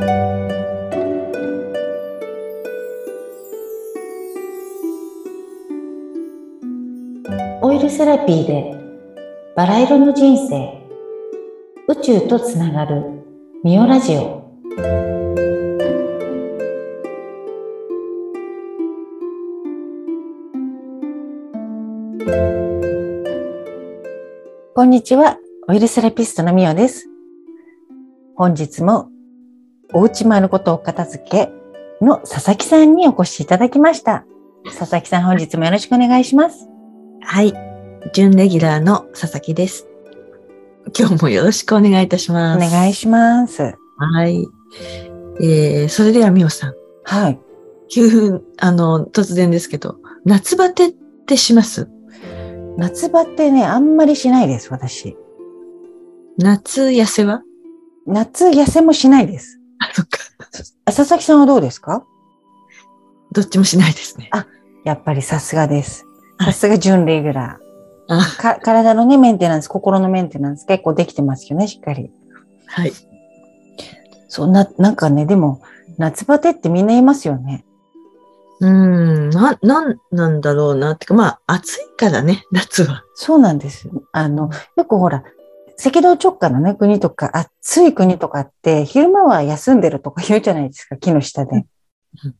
オイルセラピーでバラ色の人生。宇宙とつながるミオラジオ。こんにちは。オイルセラピストのミオです。本日もおうちまることを片付けの佐々木さんにお越しいただきました佐々木さん本日もよろしくお願いしますはい。準レギュラーの佐々木です。今日もよろしくお願いいたしおます。願いしますはい。えー、それではみおさん。はい急、あの、突然ですけど、夏バテってします？夏バテね、あんまりしないです、私。夏痩せは？夏痩せもしないです。あ、そっか。あ佐々木さんはどうですか？どっちもしないですね。やっぱりさすがです。はいさすが準レギュラあー。か体のね、メンテナンス、心のメンテナンス結構できてますよね、しっかり。はい。そんな、なんかね、でも、夏バテってみんな言いますよね。うーん、な、なんなんだろうな。ってか、まあ、暑いからね、夏は。そうなんです。あの、よくほら、赤道直下のね、国とか、暑い国とかって、昼間は休んでるとか言うじゃないですか、木の下でうん。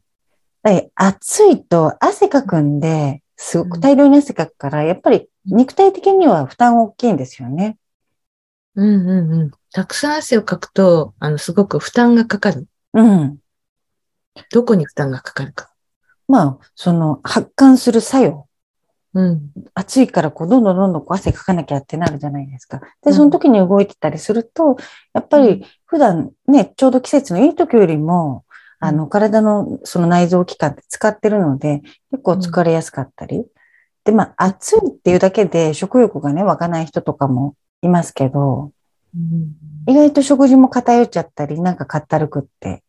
暑いと汗かくんで、すごく大量に汗かくから、やっぱり肉体的には負担大きいんですよね。うんうんうん。たくさん汗をかくと、あの、すごく負担がかかる。うん。どこに負担がかかるか。まあ、その発汗する作用。うん。暑いからこう、どんどんどんどんこう汗かかなきゃってなるじゃないですか。で、うんその時に動いてたりすると、やっぱり普段ね、ちょうど季節のいい時よりも、あの、体のその内臓器官って使ってるので、結構疲れやすかったり。で、まあ、暑いっていうだけで食欲がね、湧かない人とかもいますけど、うん意外と食事も偏っちゃったり、なんかかったるくって。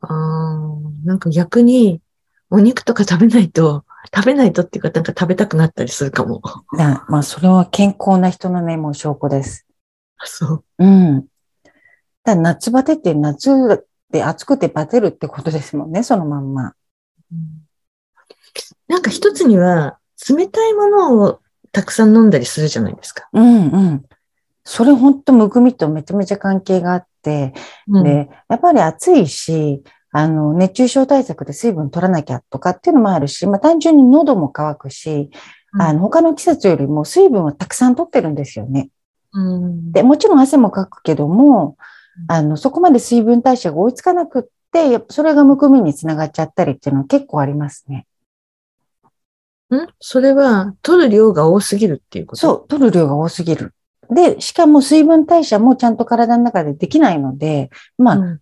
ああ、なんか逆に、お肉とか食べないと、食べないとっていうか、なんか食べたくなったりするかも。なまあ、それは健康な人のね、もう証拠です。あそう。うん。だ夏バテって夏で暑くてバテるってことですもんね、そのまんま。なんか一つには、冷たいものをたくさん飲んだりするじゃないですか。うんうん。それほんとむくみとめちゃめちゃ関係があって、うん、で、やっぱり暑いし、あの、熱中症対策で水分取らなきゃとかっていうのもあるし、まあ単純に喉も乾くし、うんあの、他の季節よりも水分はたくさん取ってるんですよね。うん、で、もちろん汗もかくけどもう、んあの、そこまで水分代謝が追いつかなくって、やっぱそれがむくみにつながっちゃったりっていうのは結構ありますね。ん？それは、取る量が多すぎるっていうこと？そう、取る量が多すぎる。で、しかも水分代謝もちゃんと体の中でできないので、まあ、うん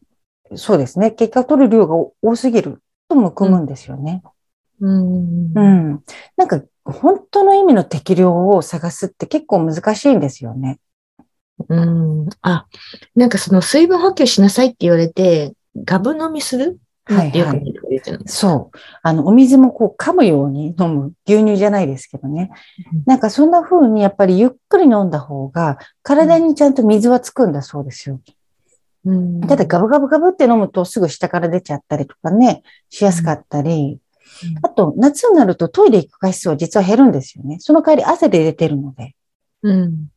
そうですね。結果取る量が多すぎるとむくむんですよね。うんうん。なんか、本当の意味の適量を探すって結構難しいんですよね。うん。あ、なんかその水分補給しなさいって言われて、ガブ飲みする？はいはい。そう。あの、お水もこう噛むように飲む。牛乳じゃないですけどねうん。なんかそんな風にやっぱりゆっくり飲んだ方が、体にちゃんと水はつくんだそうですよ。うんただガブガブガブって飲むとすぐ下から出ちゃったりとかね、しやすかったり。うんあと、夏になるとトイレ行く回数は実は減るんですよね。その代わり汗で出てるので。うん。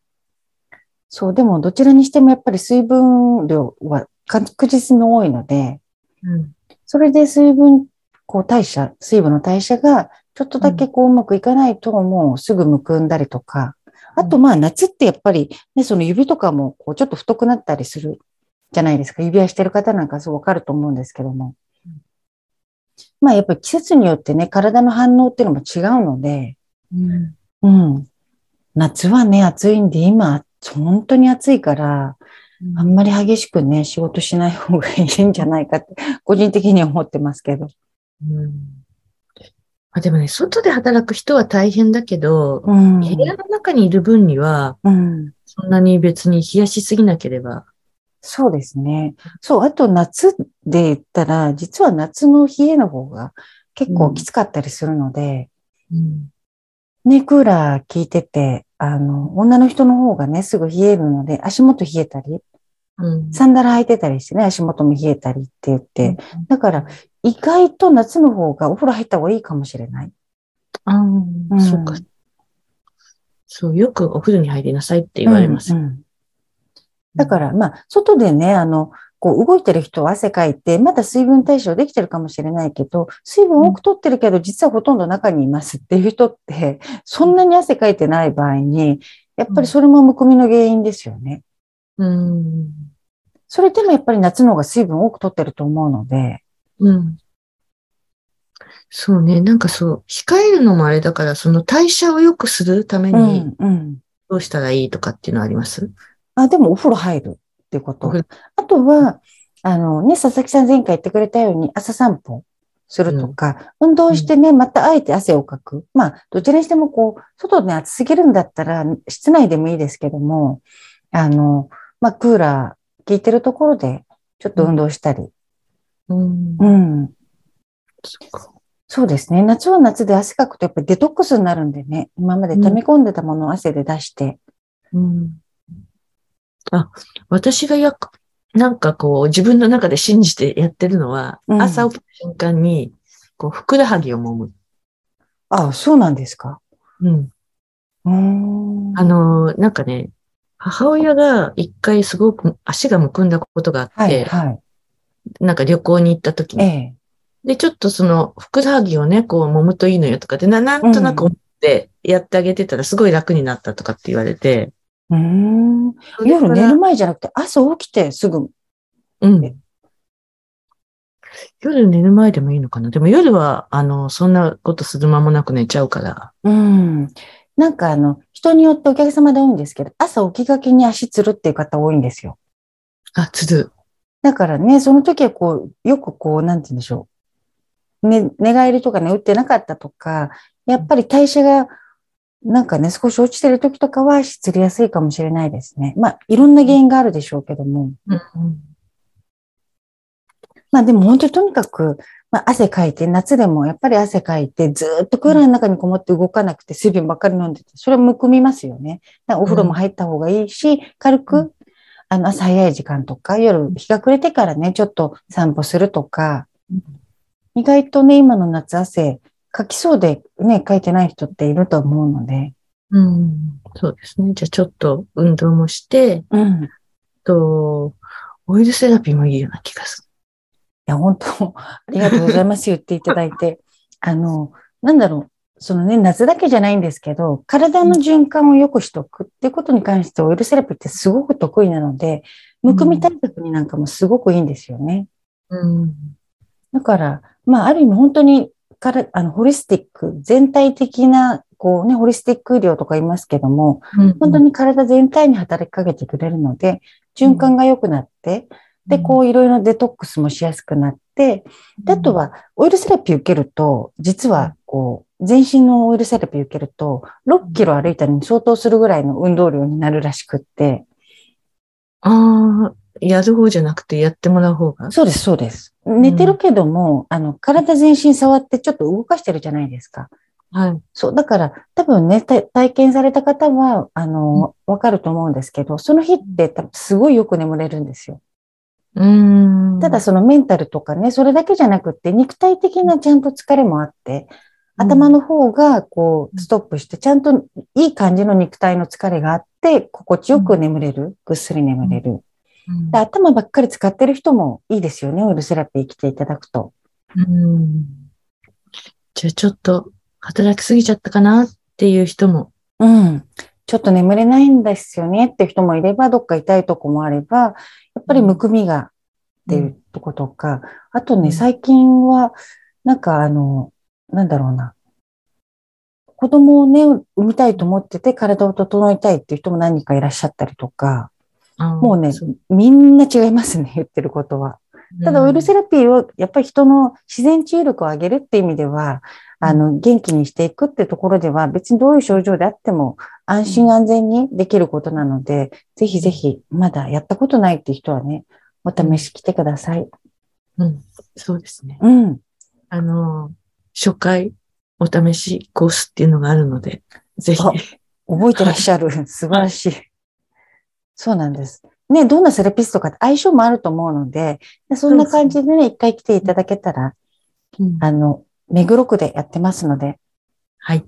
そう、でもどちらにしてもやっぱり水分量は確実に多いので、うん。それで水分、こう代謝、水分の代謝がちょっとだけこううまくいかないともうすぐむくんだりとか、あとまあ夏ってやっぱりね、その指とかもこうちょっと太くなったりするじゃないですか。指輪してる方なんかそうわかると思うんですけどもうん。まあやっぱり季節によってね、体の反応っていうのも違うので、うん。うん。夏はね、暑いんで、今、本当に暑いから、あんまり激しくね、仕事しない方がいいんじゃないかって、個人的には思ってますけど。うんあでもね、外で働く人は大変だけど、うん。部屋の中にいる分には、うん。そんなに別に冷やしすぎなければ。そうですね。そう、あと夏で言ったら、実は夏の冷えの方が結構きつかったりするので、うん。ね、クーラー効いてて、あの、女の人の方がね、すぐ冷えるので、足元冷えたりうん。サンダル履いてたりしてね、足元も冷えたりって言って。だから、意外と夏の方がお風呂入った方がいいかもしれない。ああ、うんそうか。そう、よくお風呂に入りなさいって言われます。うんうんだから、まあ、外でね、あの、こう動いてる人は汗かいて、まだ水分対象できてるかもしれないけど、水分多く取ってるけど、実はほとんど中にいますっていう人って、そんなに汗かいてない場合に、やっぱりそれもむくみの原因ですよね。うん。それでもやっぱり夏の方が水分多く取ってると思うので、うん。そうね。なんかそう、控えるのもあれだから、その代謝を良くするためうにん、うん。どうしたらいいとかっていうのはあります？あ、でもお風呂入るっていうこと。あとは、あのね、佐々木さん前回言ってくれたように朝散歩するとか、運動してね、またあえて汗をかく。まあ、どちらにしてもこう、外で暑すぎるんだったら、室内でもいいですけども、あの、まあ、クーラー効いてるところで、ちょっと運動したり。うんう。ん。そうですね。夏は夏で汗かくとやっぱりデトックスになるんでね、今まで溜め込んでたものを汗で出して。うん。あ、私がやく、なんかこう、自分の中で信じてやってるのは、うん朝起きた瞬間に、こう、ふくらはぎを揉む。ああ、そうなんですか？うん。うーん。あの、なんかね、母親が一回すごく足がむくんだことがあって、はい、はい。なんか旅行に行った時に、ええ。で、ちょっとその、ふくらはぎをね、こう、揉むといいのよとかで、な、なんとなく思ってやってあげてたら、すごい楽になったとかって言われて、うーん。夜寝る前じゃなくて朝起きてすぐ。うん。夜寝る前でもいいのかなでも夜は、あの、そんなことする間もなく寝ちゃうから。うん。なんかあの、人によってお客様で多いんですけど、朝起きがけに足つるっていう方多いんですよ。あ、つる。だからね、その時はこう、よくこう、なんて言うんでしょう。ね、寝返りとかね、打ってなかったとか、やっぱり代謝が、なんかね、少し落ちてる時とかは足つりやすいかもしれないですね。まあ、いろんな原因があるでしょうけども。うん。まあでも本当にとにかく、まあ汗かいて、夏でもやっぱり汗かいて、ずーっとクーラーの中にこもって動かなくて水分ばっかり飲んでて、それはむくみますよね。お風呂も入った方がいいし、軽く、うんあの朝早い時間とか、夜日が暮れてからね、ちょっと散歩するとか、意外とね、今の夏汗かきそうでね、かいてない人っていると思うので、うん。そうですね。じゃあちょっと運動もして、うん。いと、オイルセラピーもいいような気がすや、本当ありがとうございます言っていただいて、あの、なんだろう、そのね、夏だけじゃないんですけど、体の循環を良くしとくっていうことに関してオイルセラピーってすごく得意なので、むくみ対策になんかもすごくいいんですよね。る。うん。だから、まあ、ある意味本当にから、あの、ホリスティック、全体的な、こうね、ホリスティック医療とか言いますけども、本当に体全体に働きかけてくれるので、循環が良くなって、で、こういろいろデトックスもしやすくなって、であとは、オイルセラピー受けると、実は、こう、全身のオイルセラピー受けると、6キロ歩いたのに相当するぐらいの運動量になるらしくって、ああ、やる方じゃなくてやってもらう方が？そうです、そうです。寝てるけども、あの、体全身触ってちょっと動かしてるじゃないですか。はい。そう、だから多分ね、体体験された方は、あの、わかると思うんですけど、その日って多分すごいよく眠れるんですよ。うーん。ただそのメンタルとかね、それだけじゃなくって肉体的なちゃんと疲れもあって、頭の方がこうストップして、ちゃんといい感じの肉体の疲れがあって、心地よく眠れる、ぐっすり眠れる。うんで頭ばっかり使ってる人もいいですよね、オイルセラピー来ていただくと。うん。じゃあちょっと働きすぎちゃったかなっていう人も。うん。ちょっと眠れないんですよねっていう人もいれば、どっか痛いとこもあれば、やっぱりむくみがっていうとことか、あとね、うん最近は、なんかあの、なんだろうな。子供をね、産みたいと思ってて体を整えたいっていう人も何人かいらっしゃったりとか、ももうね、みんな違いますね、言ってることは。ただ、オイルセラピーを、やっぱり人の自然治癒力を上げるって意味では、あの、元気にしていくってところでは、別にどういう症状であっても、安心安全にできることなので、ぜひぜひ、まだやったことないって人はね、お試し来てください。うん。そうですね。うん。あの、初回お試しコースっていうのがあるので、ぜひ。あ覚えてらっしゃる。素晴らしい。そうなんです。ね、どんなセラピストかって相性もあると思うので、そんな感じでね、一回来ていただけたら、うんあの、目黒区でやってますので、はい。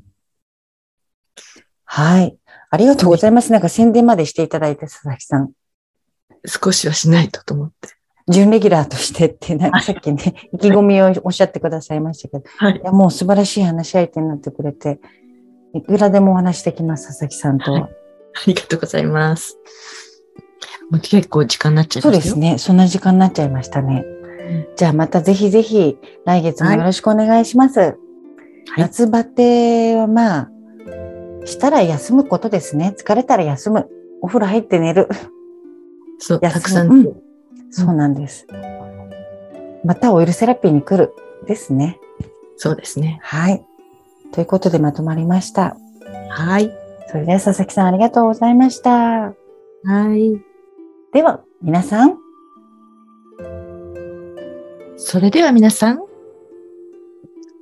はい。ありがとうございます。なんか宣伝までしていただいて、佐々木さん。少しはしないとと思って。準レギュラーとしてって、なんかさっきね、意気込みをおっしゃってくださいましたけど、はいい。や、もう素晴らしい話し相手になってくれて、いくらでもお話できます、佐々木さんとは。はいありがとうございます。もう結構時間になっちゃいそうましたよ。ですね。そんな時間になっちゃいましたね。じゃあまたぜひぜひ来月もよろしくお願いします。はい。夏バテはまあ、したら休むことですね。疲れたら休む。お風呂入って寝る。そう、たくさん、うんそうなんです。またオイルセラピーに来る。ですね。そうですね。はい。ということでまとまりました。はい。それでは佐々木さんありがとうございました。はい。では、皆さん、それでは皆さん、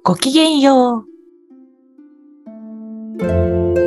ごきげんよう。